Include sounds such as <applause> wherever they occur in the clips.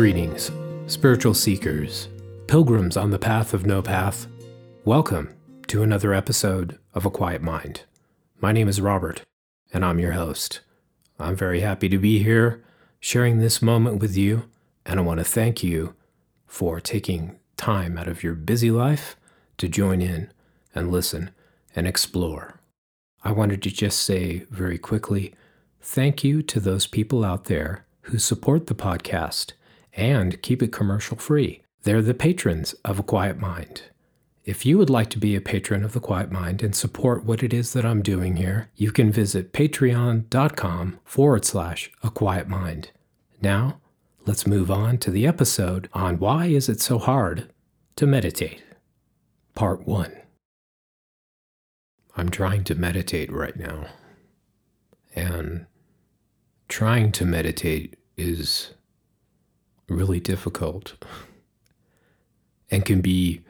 Greetings, spiritual seekers, pilgrims on the path of no path. Welcome to another episode of A Quiet Mind. My name is Robert, and I'm your host. I'm very happy to be here sharing this moment with you, and I want to thank you for taking time out of your busy life to join in and listen and explore. I wanted to just say very quickly thank you to those people out there who support the podcast and keep it commercial free. They're the patrons of A Quiet Mind. If you would like to be a patron of The Quiet Mind and support what it is that I'm doing here, you can visit patreon.com forward slash A Quiet Mind. Now, let's move on to the episode on why is it so hard to meditate. Part 1. I'm trying to meditate right now. And trying to meditate is really difficult and can be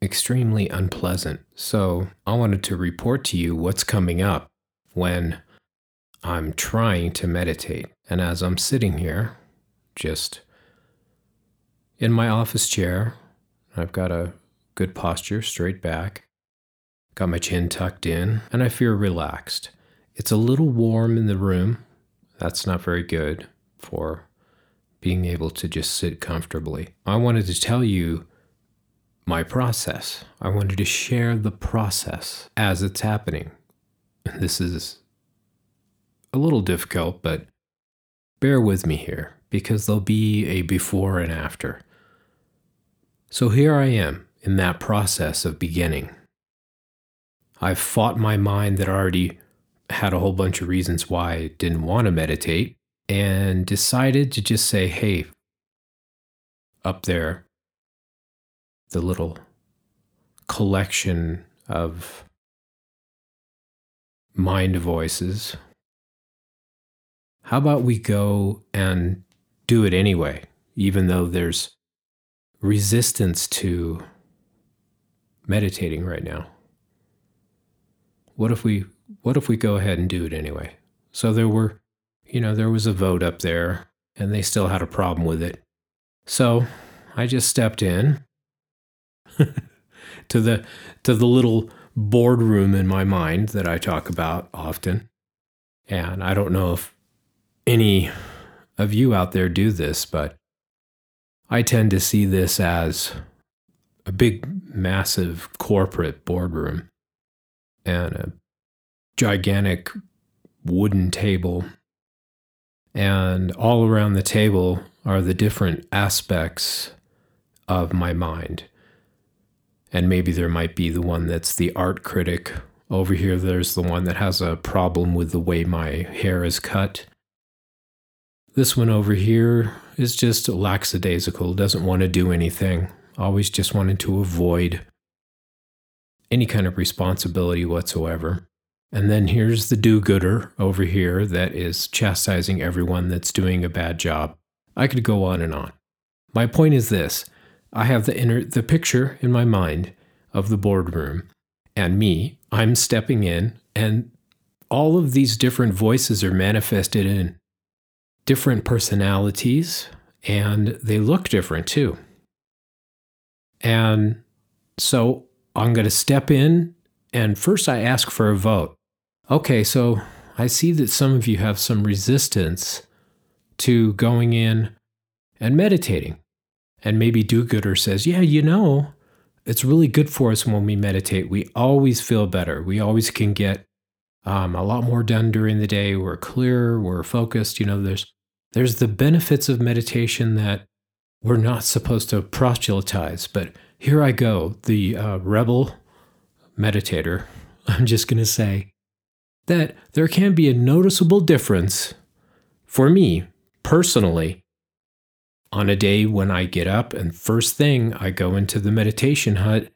extremely unpleasant. So, I wanted to report to you what's coming up when I'm trying to meditate. And as I'm sitting here, just in my office chair, I've got a good posture, straight back, got my chin tucked in, and I feel relaxed. It's a little warm in the room. That's not very good for being able to just sit comfortably. I wanted to tell you my process. I wanted to share the process as it's happening. This is a little difficult, but bear with me here because there'll be a before and after. So here I am in that process of beginning. I've fought my mind that already had a whole bunch of reasons why I didn't want to meditate and decided to just say, hey, up there, the little collection of mind voices. How about we go and do it anyway, even though there's resistance to meditating right now? What if we what if we go ahead and do it anyway? So there were you know, there was a vote up there and they still had a problem with it. So I just stepped in <laughs> to the to the little boardroom in my mind that I talk about often. And I don't know if any of you out there do this, but I tend to see this as a big, massive corporate boardroom and a gigantic wooden table and all around the table are the different aspects of my mind. And maybe there might be the one that's the art critic. Over here, there's the one that has a problem with the way my hair is cut. This one over here is just lackadaisical, doesn't want to do anything, always just wanted to avoid any kind of responsibility whatsoever. And then here's the do gooder over here that is chastising everyone that's doing a bad job. I could go on and on. My point is this I have the inner the picture in my mind of the boardroom and me. I'm stepping in and all of these different voices are manifested in different personalities and they look different too. And so I'm going to step in and first I ask for a vote. Okay, so I see that some of you have some resistance to going in and meditating. And maybe do gooder says, Yeah, you know, it's really good for us when we meditate. We always feel better. We always can get um, a lot more done during the day. We're clear, we're focused. You know, there's there's the benefits of meditation that we're not supposed to proselytize. But here I go, the uh, rebel meditator. <laughs> I'm just going to say, that there can be a noticeable difference for me personally on a day when I get up and first thing I go into the meditation hut.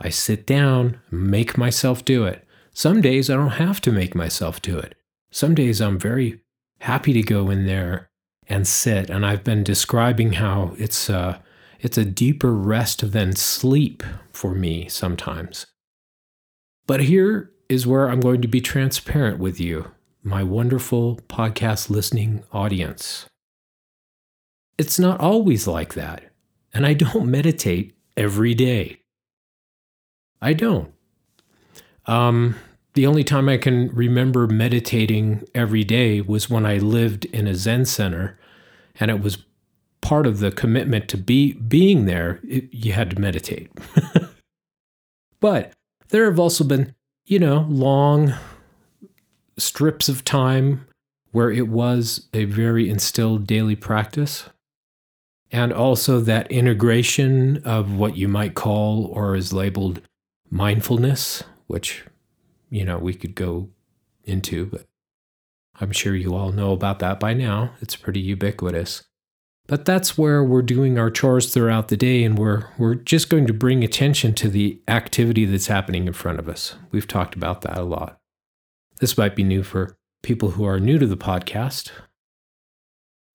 I sit down, make myself do it. Some days I don't have to make myself do it. Some days I'm very happy to go in there and sit. And I've been describing how it's a, it's a deeper rest than sleep for me sometimes. But here is where I'm going to be transparent with you, my wonderful podcast listening audience. it's not always like that. And I don't <laughs> meditate every day. I don't. Um, the only time I can remember meditating every day was when I lived in a Zen center, and it was part of the commitment to be being there. It, you had to meditate. <laughs> but there have also been, you know, long strips of time where it was a very instilled daily practice. And also that integration of what you might call or is labeled mindfulness, which, you know, we could go into, but I'm sure you all know about that by now. It's pretty ubiquitous. But that's where we're doing our chores throughout the day, and we're, we're just going to bring attention to the activity that's happening in front of us. We've talked about that a lot. This might be new for people who are new to the podcast,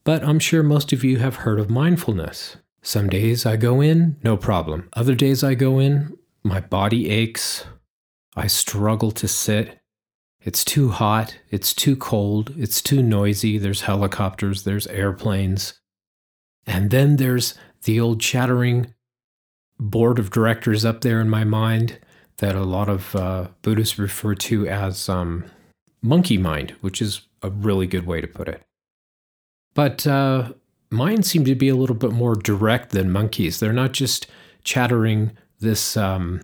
but I'm sure most of you have heard of mindfulness. Some days I go in, no problem. Other days I go in, my body aches. I struggle to sit. It's too hot. It's too cold. It's too noisy. There's helicopters. There's airplanes. And then there's the old chattering board of directors up there in my mind that a lot of uh, Buddhists refer to as um, monkey mind, which is a really good way to put it. But uh, mine seem to be a little bit more direct than monkeys. They're not just chattering this um,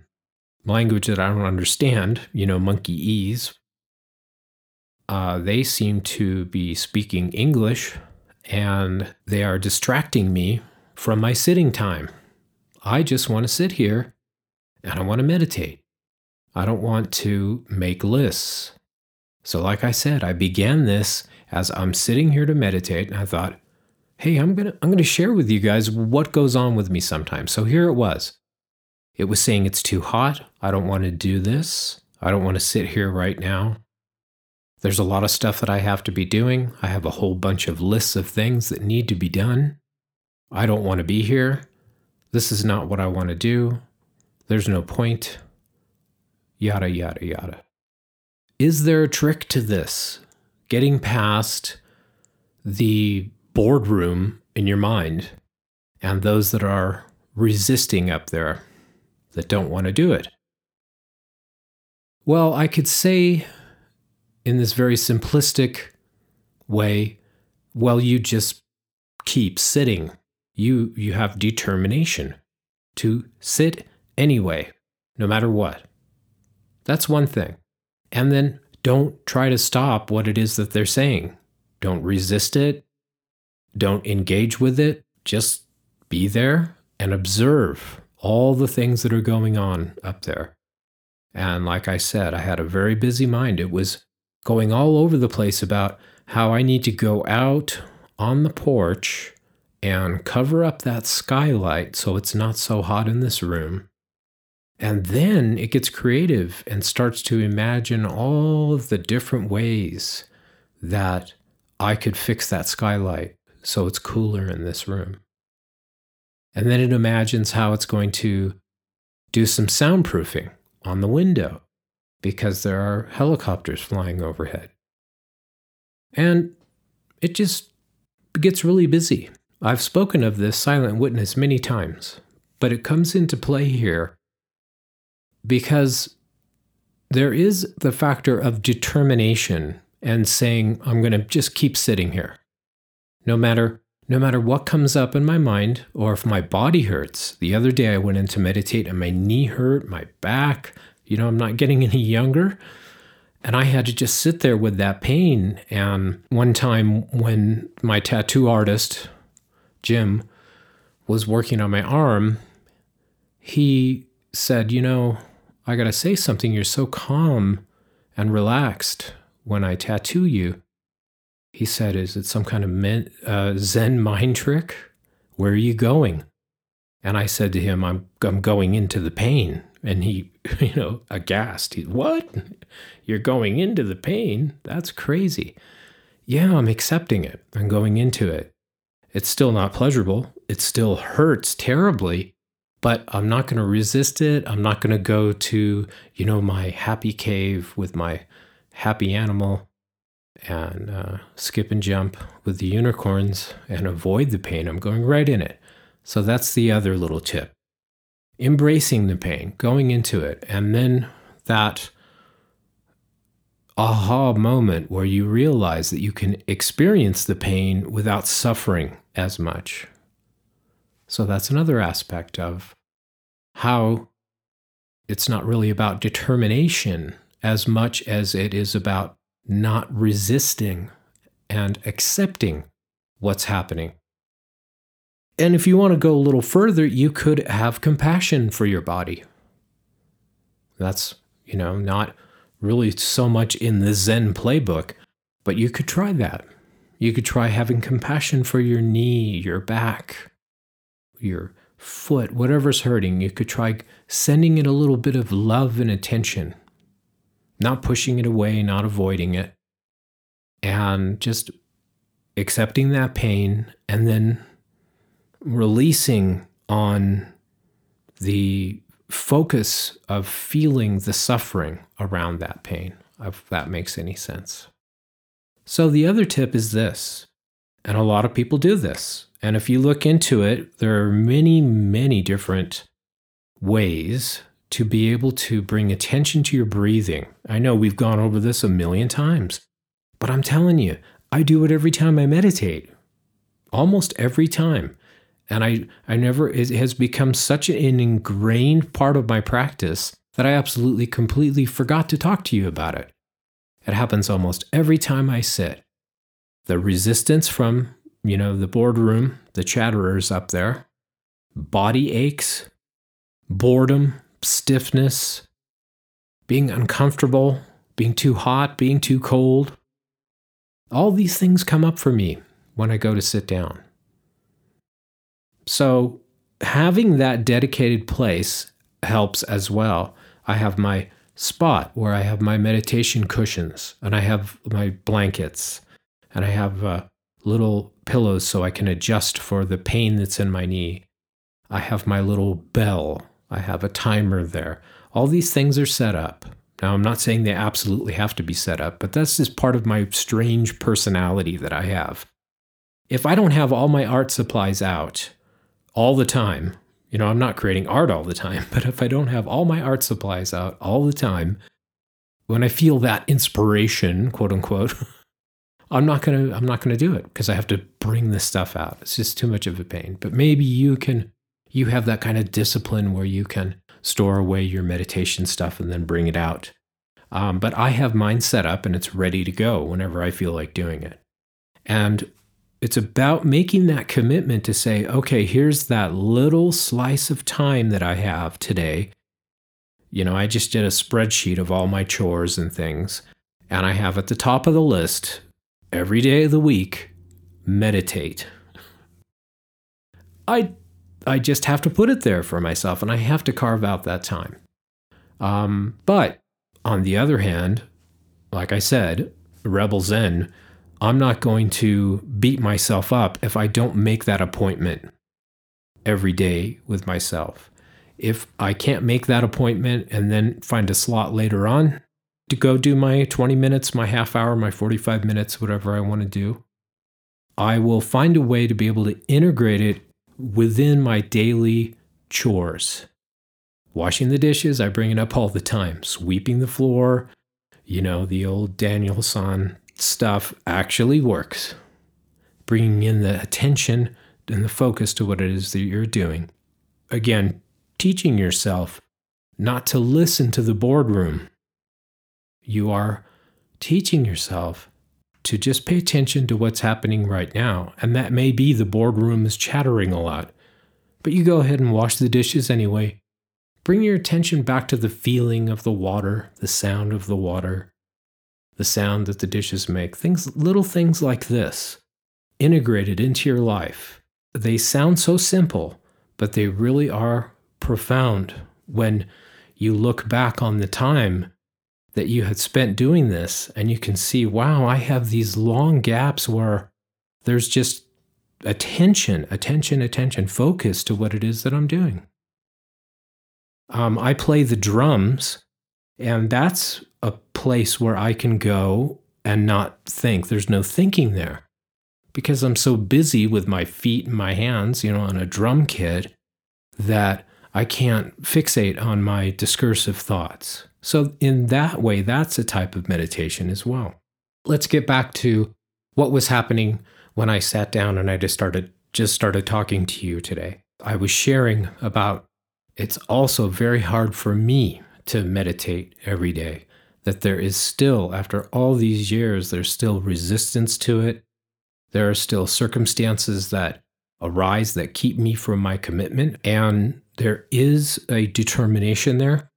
language that I don't understand, you know, monkeyese. Uh, they seem to be speaking English and they are distracting me from my sitting time. I just want to sit here and I want to meditate. I don't want to make lists. So, like I said, I began this as I'm sitting here to meditate, and I thought, hey, I'm gonna I'm gonna share with you guys what goes on with me sometimes. So here it was. It was saying it's too hot. I don't want to do this. I don't want to sit here right now. There's a lot of stuff that I have to be doing. I have a whole bunch of lists of things that need to be done. I don't want to be here. This is not what I want to do. There's no point. Yada, yada, yada. Is there a trick to this? Getting past the boardroom in your mind and those that are resisting up there that don't want to do it? Well, I could say in this very simplistic way, well, you just keep sitting. You, you have determination to sit anyway, no matter what. That's one thing. And then don't try to stop what it is that they're saying. Don't resist it. Don't engage with it. Just be there and observe all the things that are going on up there. And like I said, I had a very busy mind. It was going all over the place about how I need to go out on the porch and cover up that skylight so it's not so hot in this room and then it gets creative and starts to imagine all of the different ways that I could fix that skylight so it's cooler in this room. And then it imagines how it's going to do some soundproofing on the window because there are helicopters flying overhead. And it just gets really busy. I've spoken of this silent witness many times, but it comes into play here because there is the factor of determination and saying, I'm going to just keep sitting here. No matter no matter what comes up in my mind or if my body hurts. The other day I went in to meditate and my knee hurt, my back, you know, I'm not getting <laughs> any younger. And I had to just sit there with that pain. And one time when my tattoo artist, Jim, was working on my arm, he said, You know, I gotta say something. You're so calm and relaxed when I tattoo you. He said, Is it some kind of men, uh, Zen mind trick? Where are you going? And I said to him, I'm, I'm going into the pain. And he, <laughs> you know, aghast. He, what? You're going into the pain? That's crazy. Yeah, I'm accepting it. I'm going into it. It's still not pleasurable. It still hurts terribly, but I'm not going to resist it. I'm not going to go to, you know, my happy cave with my happy animal and uh, skip and jump with the unicorns and avoid the pain. I'm going right in it. So that's the other little tip. Embracing the pain, going into it, and then that aha moment where you realize that you can experience the pain without suffering as much. So that's another aspect of how it's not really about determination as much as it is about not resisting and accepting what's happening. And if you want to go a little further, you could have compassion for your body. That's, you know, not really so much in the Zen playbook, but you could try that. You could try having compassion for your knee, your back, your foot, whatever's hurting. You could try sending it a little bit of love and attention not pushing it away, not avoiding it, and just accepting that pain and then releasing on the focus of feeling the suffering around that pain, if that makes any sense. So, the other tip is this, and a lot of people do this. And if you look into it, there are many, many different ways to be able to bring attention to your breathing. I know we've gone over this a million times, but I'm telling you, I do it every time I meditate. Almost every time. And I, I never, it has become such an ingrained part of my practice that I absolutely completely forgot to talk to you about it. It happens almost every time I sit. The resistance from, you know, the boardroom, the chatterers up there, body aches, boredom, stiffness, being uncomfortable, being too hot, being too cold. All these things come up for me when I go to sit down. So, having that dedicated place helps as well. I have my spot where I have my meditation cushions and I have my blankets and I have uh, little pillows so I can adjust for the pain that's in my knee. I have my little bell I have a timer there. All these things are set up. Now, I'm not saying they absolutely have to be set up, but that's just part of my strange personality that I have. If I don't have all my art supplies out all the time, you know, I'm not creating art all the time, <laughs> but if I don't have all my art supplies out all the time, when I feel that inspiration, quote unquote, <laughs> I'm not going to I'm not going to do it because I have to bring this stuff out. It's just too much of a pain. But maybe you can you have that kind of discipline where you can store away your meditation stuff and then bring it out. Um, but I have mine set up and it's ready to go whenever I feel like doing it. And it's about making that commitment to say, okay, here's that little slice of time that I have today. You know, I just did a spreadsheet of all my chores and things, and I have at the top of the list every day of the week meditate. I I just have to put it there for myself and I have to carve out that time. Um, but on the other hand, like I said, Rebel Zen, I'm not going to beat myself up if I don't make that appointment every day with myself. If I can't make that appointment and then find a slot later on to go do my 20 minutes, my half hour, my 45 minutes, whatever I want to do, I will find a way to be able to integrate it within my daily chores. Washing the dishes, I bring it up all the time. Sweeping the floor, you know, the old Daniel San stuff actually works. Bringing in the attention and the focus to what it is that you're doing. Again, teaching yourself not to listen to the boardroom. You are teaching yourself to just pay attention to what's happening right now. And that may be the boardroom is chattering a lot. But you go ahead and wash the dishes anyway. Bring your attention back to the feeling of the water, the sound of the water, the sound that the dishes make. Things little things like this integrated into your life. They sound so simple, but they really are profound when you look back on the time that you had spent doing this and you can see, wow, I have these long gaps where there's just attention, attention, attention, focus to what it is that I'm doing. Um, I play the drums, and that's a place where I can go and not think. There's no thinking there because I'm so busy with my feet and my hands, you know, on a drum kit that I can't fixate on my discursive thoughts. So, in that way, that's a type of meditation as well. Let's get back to what was happening when I sat down and I just started just started talking to you today. I was sharing about it's also very hard for me to meditate every day. That there is still, after all these years, there's still resistance to it. There are still circumstances that arise that keep me from my commitment. And there is a determination there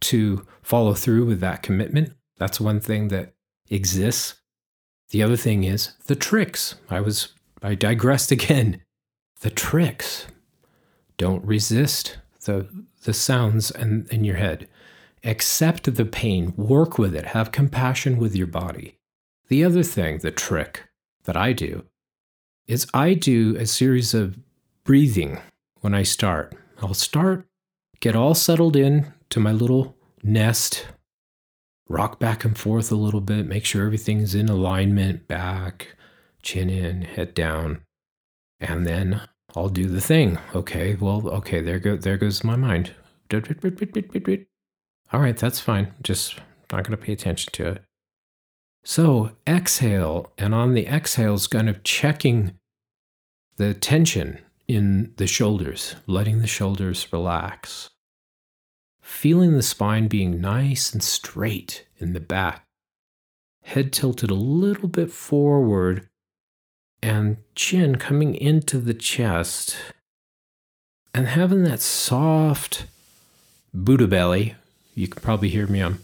to follow through with that commitment. That's one thing that exists. The other thing is the tricks. I was, I digressed <laughs> again. The tricks. Don't resist the, the sounds in, in your head. Accept the pain, work with it, have compassion with your body. The other thing, the trick that I do, is I do a series of breathing when I start. I'll start, get all settled in to my little nest, rock back and forth a little bit, make sure everything's in alignment, back, chin in, head down, and then I'll do the thing. Okay, well, okay, there go there goes my mind. All right, that's fine. Just not going to pay attention to it. So exhale, and on the exhales, kind of checking the tension in the shoulders, letting the shoulders relax. Feeling the spine being nice and straight in the back. Head tilted a little bit forward and chin coming into the chest. And having that soft Buddha belly. You can probably hear me. I'm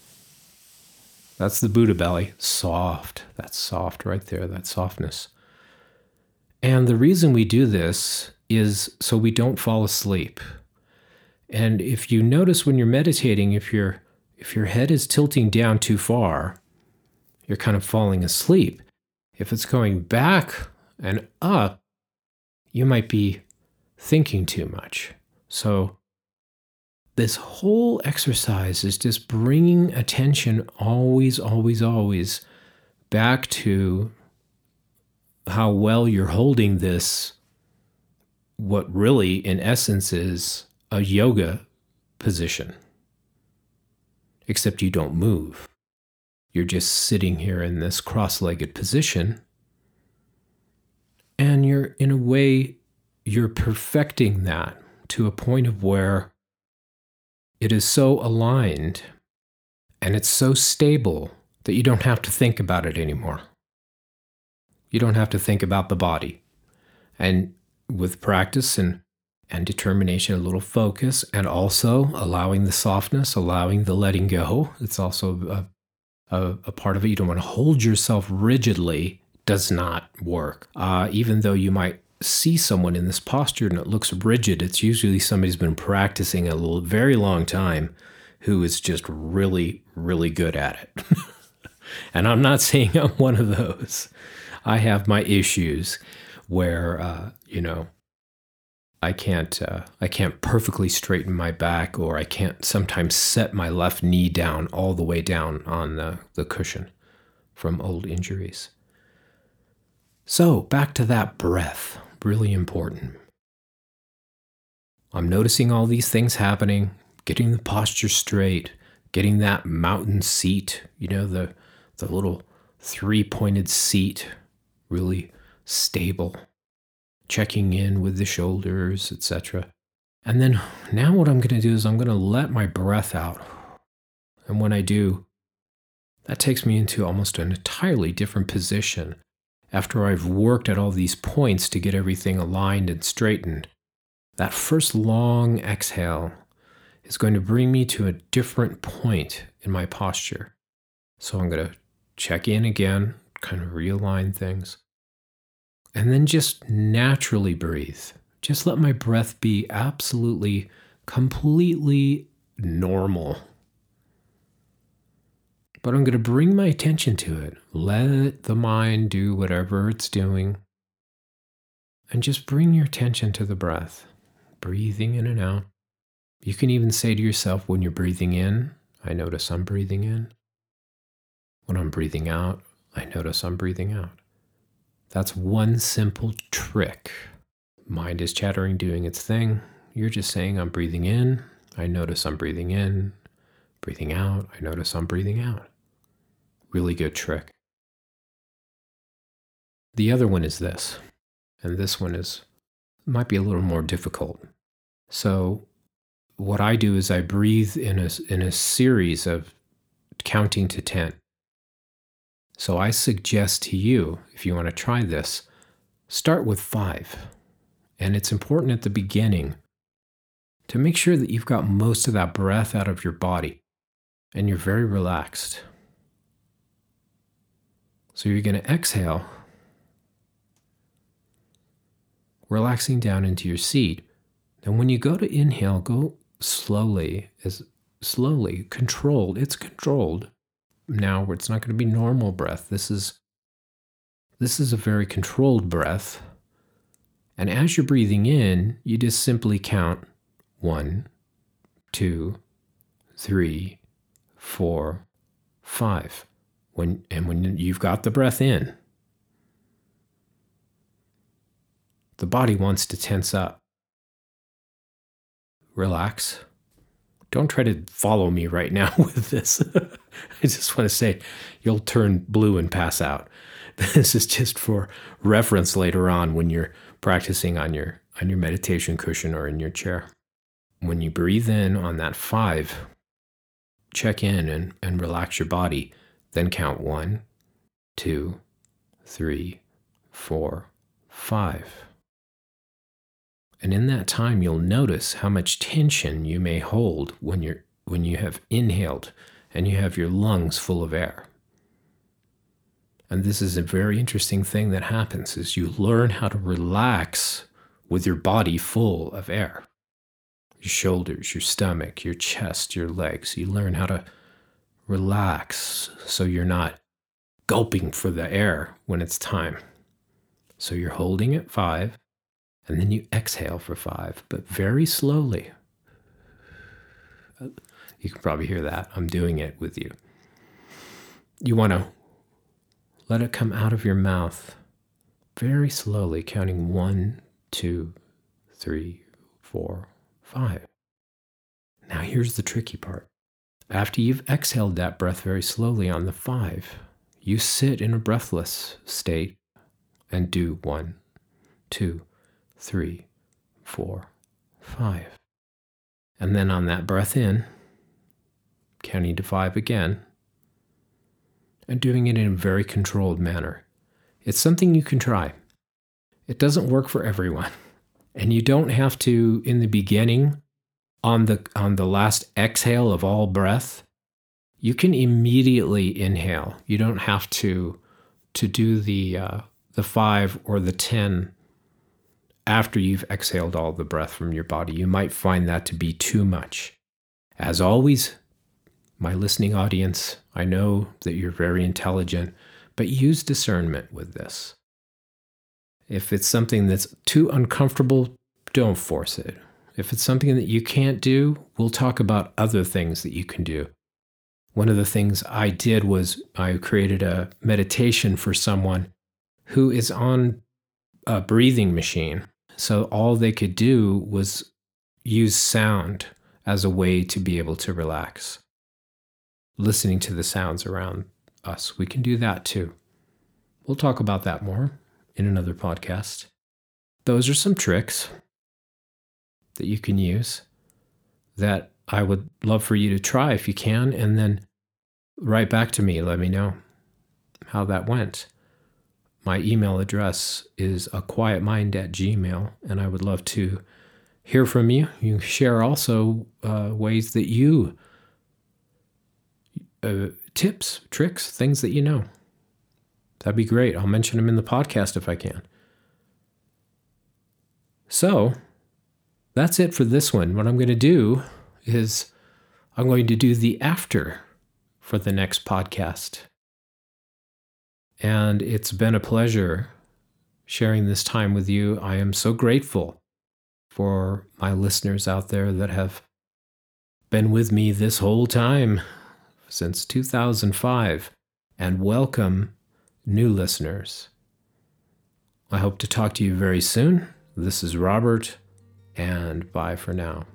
that's the Buddha belly. Soft. That's soft right there, that softness. And the reason we do this is so we don't fall asleep. And if you notice when you're meditating, if your if your head is tilting down too far, you're kind of falling asleep. If it's going back and up, you might be thinking too much. So this whole exercise is just bringing attention always, always, always back to how well you're holding this, what really, in essence, is a yoga position. Except you don't move. You're just sitting here in this cross legged position. And you're, in a way, you're perfecting that to a point of where it is so aligned and it's so stable that you don't have to think about it anymore. You don't have to think about the body. And with practice and, and determination, a little focus, and also allowing the softness, allowing the letting go, it's also a, a, a part of it. You don't want to hold yourself rigidly, does not work. Uh, even though you might see someone in this posture and it looks rigid, it's usually somebody who's been practicing a very long time who is just really, really good at it. <laughs> and I'm not <laughs> saying I'm one of those. I have my issues where, uh, you know, I can't uh, I can't perfectly straighten my back, or I can't sometimes set my left knee down all the way down on the, the cushion from old injuries. So back to that breath really important. I'm noticing all these things happening, getting the posture straight, getting that mountain seat, you know, the, the little three pointed seat, really stable, checking in with the shoulders, etc. And then now what I'm going to do is I'm going to let my breath out. And when I do, that takes me into almost an entirely different position after I've worked at all these points to get everything aligned and straightened, that first long exhale is going to bring me to a different point in my posture. So I'm going to check in again, kind of realign things, and then just naturally breathe. Just let my breath be absolutely, completely normal but I'm going to bring my attention to it. Let the mind do whatever it's doing. And just bring your attention to the breath, breathing in and out. You can even say to yourself when you're breathing in, I notice I'm breathing in. When I'm breathing out, I notice I'm breathing out. That's one simple trick. Mind is chattering, doing its thing. You're just saying, I'm breathing in. I notice I'm breathing in. Breathing out. I notice I'm breathing out. Really good trick. The other one is this, and this one is might be a little more difficult. So, what I do is I breathe in a in a series of counting to 10. So I suggest to you, if you want to try this, start with 5. And it's important at the beginning to make sure that you've got most of that breath out of your body and you're very relaxed. So you're going to exhale relaxing down into your seat. And when you go to inhale, go slowly, as slowly, controlled. It's controlled now it's not going to be normal breath. This is this is a very controlled breath. And as you're breathing in, you just simply count one, two, three, four, five. When and when you've got the breath in, The body wants to tense up. Relax. Don't try to follow me right now <laughs> with this. I just want to say you'll turn blue and pass out. <laughs> This is just for reference later on when you're practicing on your on your meditation cushion or in your chair. When you breathe in on that 5, check in and, and relax your body. Then count one, two, three, four, five. And in that time, you'll notice how much tension you may hold when, you're, when you have inhaled and you have your lungs full of air. And this is a very interesting thing that happens is you learn how to relax with your body full of air. Your shoulders, your stomach, your chest, your legs. You learn how to relax so you're not gulping for the air when it's time. So you're holding at five and then you exhale for five, but very slowly. You can probably hear that. I'm doing it with you. You want to let it come out of your mouth very slowly, counting one, two, three, four, five. Now, here's the tricky part. After you've exhaled that breath very slowly on the five, you sit in a breathless state and do one, two, three, four, five. And then on that breath in, counting to five again, and doing it in a very controlled manner. It's something you can try. It doesn't work for everyone. And you don't have to, in the beginning, on the, on the last exhale of all breath, you can immediately inhale. You don't have to, to do the, uh, the five or the 10 after you've exhaled all the breath from your body. You might find that to be too much. As always, my listening audience, I know that you're very intelligent, but use discernment with this. If it's something that's too uncomfortable, don't force it. If it's something that you can't do, we'll talk about other things that you can do. One of the things I did was I created a meditation for someone who is on a breathing machine so all they could do was use sound as a way to be able to relax. Listening to the sounds around us. We can do that too. We'll talk about that more in another podcast. Those are some tricks that you can use that I would love for you to try if you can, and then write back to me. Let me know how that went. My email address is a quietmind at gmail, and I would love to hear from you. You share also uh, ways that you, uh, tips, tricks, things that you know. That'd be great. I'll mention them in the podcast if I can. So that's it for this one. What I'm going to do is I'm going to do the after for the next podcast. And it's been a pleasure sharing this time with you. I am so grateful for my listeners out there that have been with me this whole time since 2005. And welcome new listeners. I hope to talk to you very soon. This is Robert, and bye for now.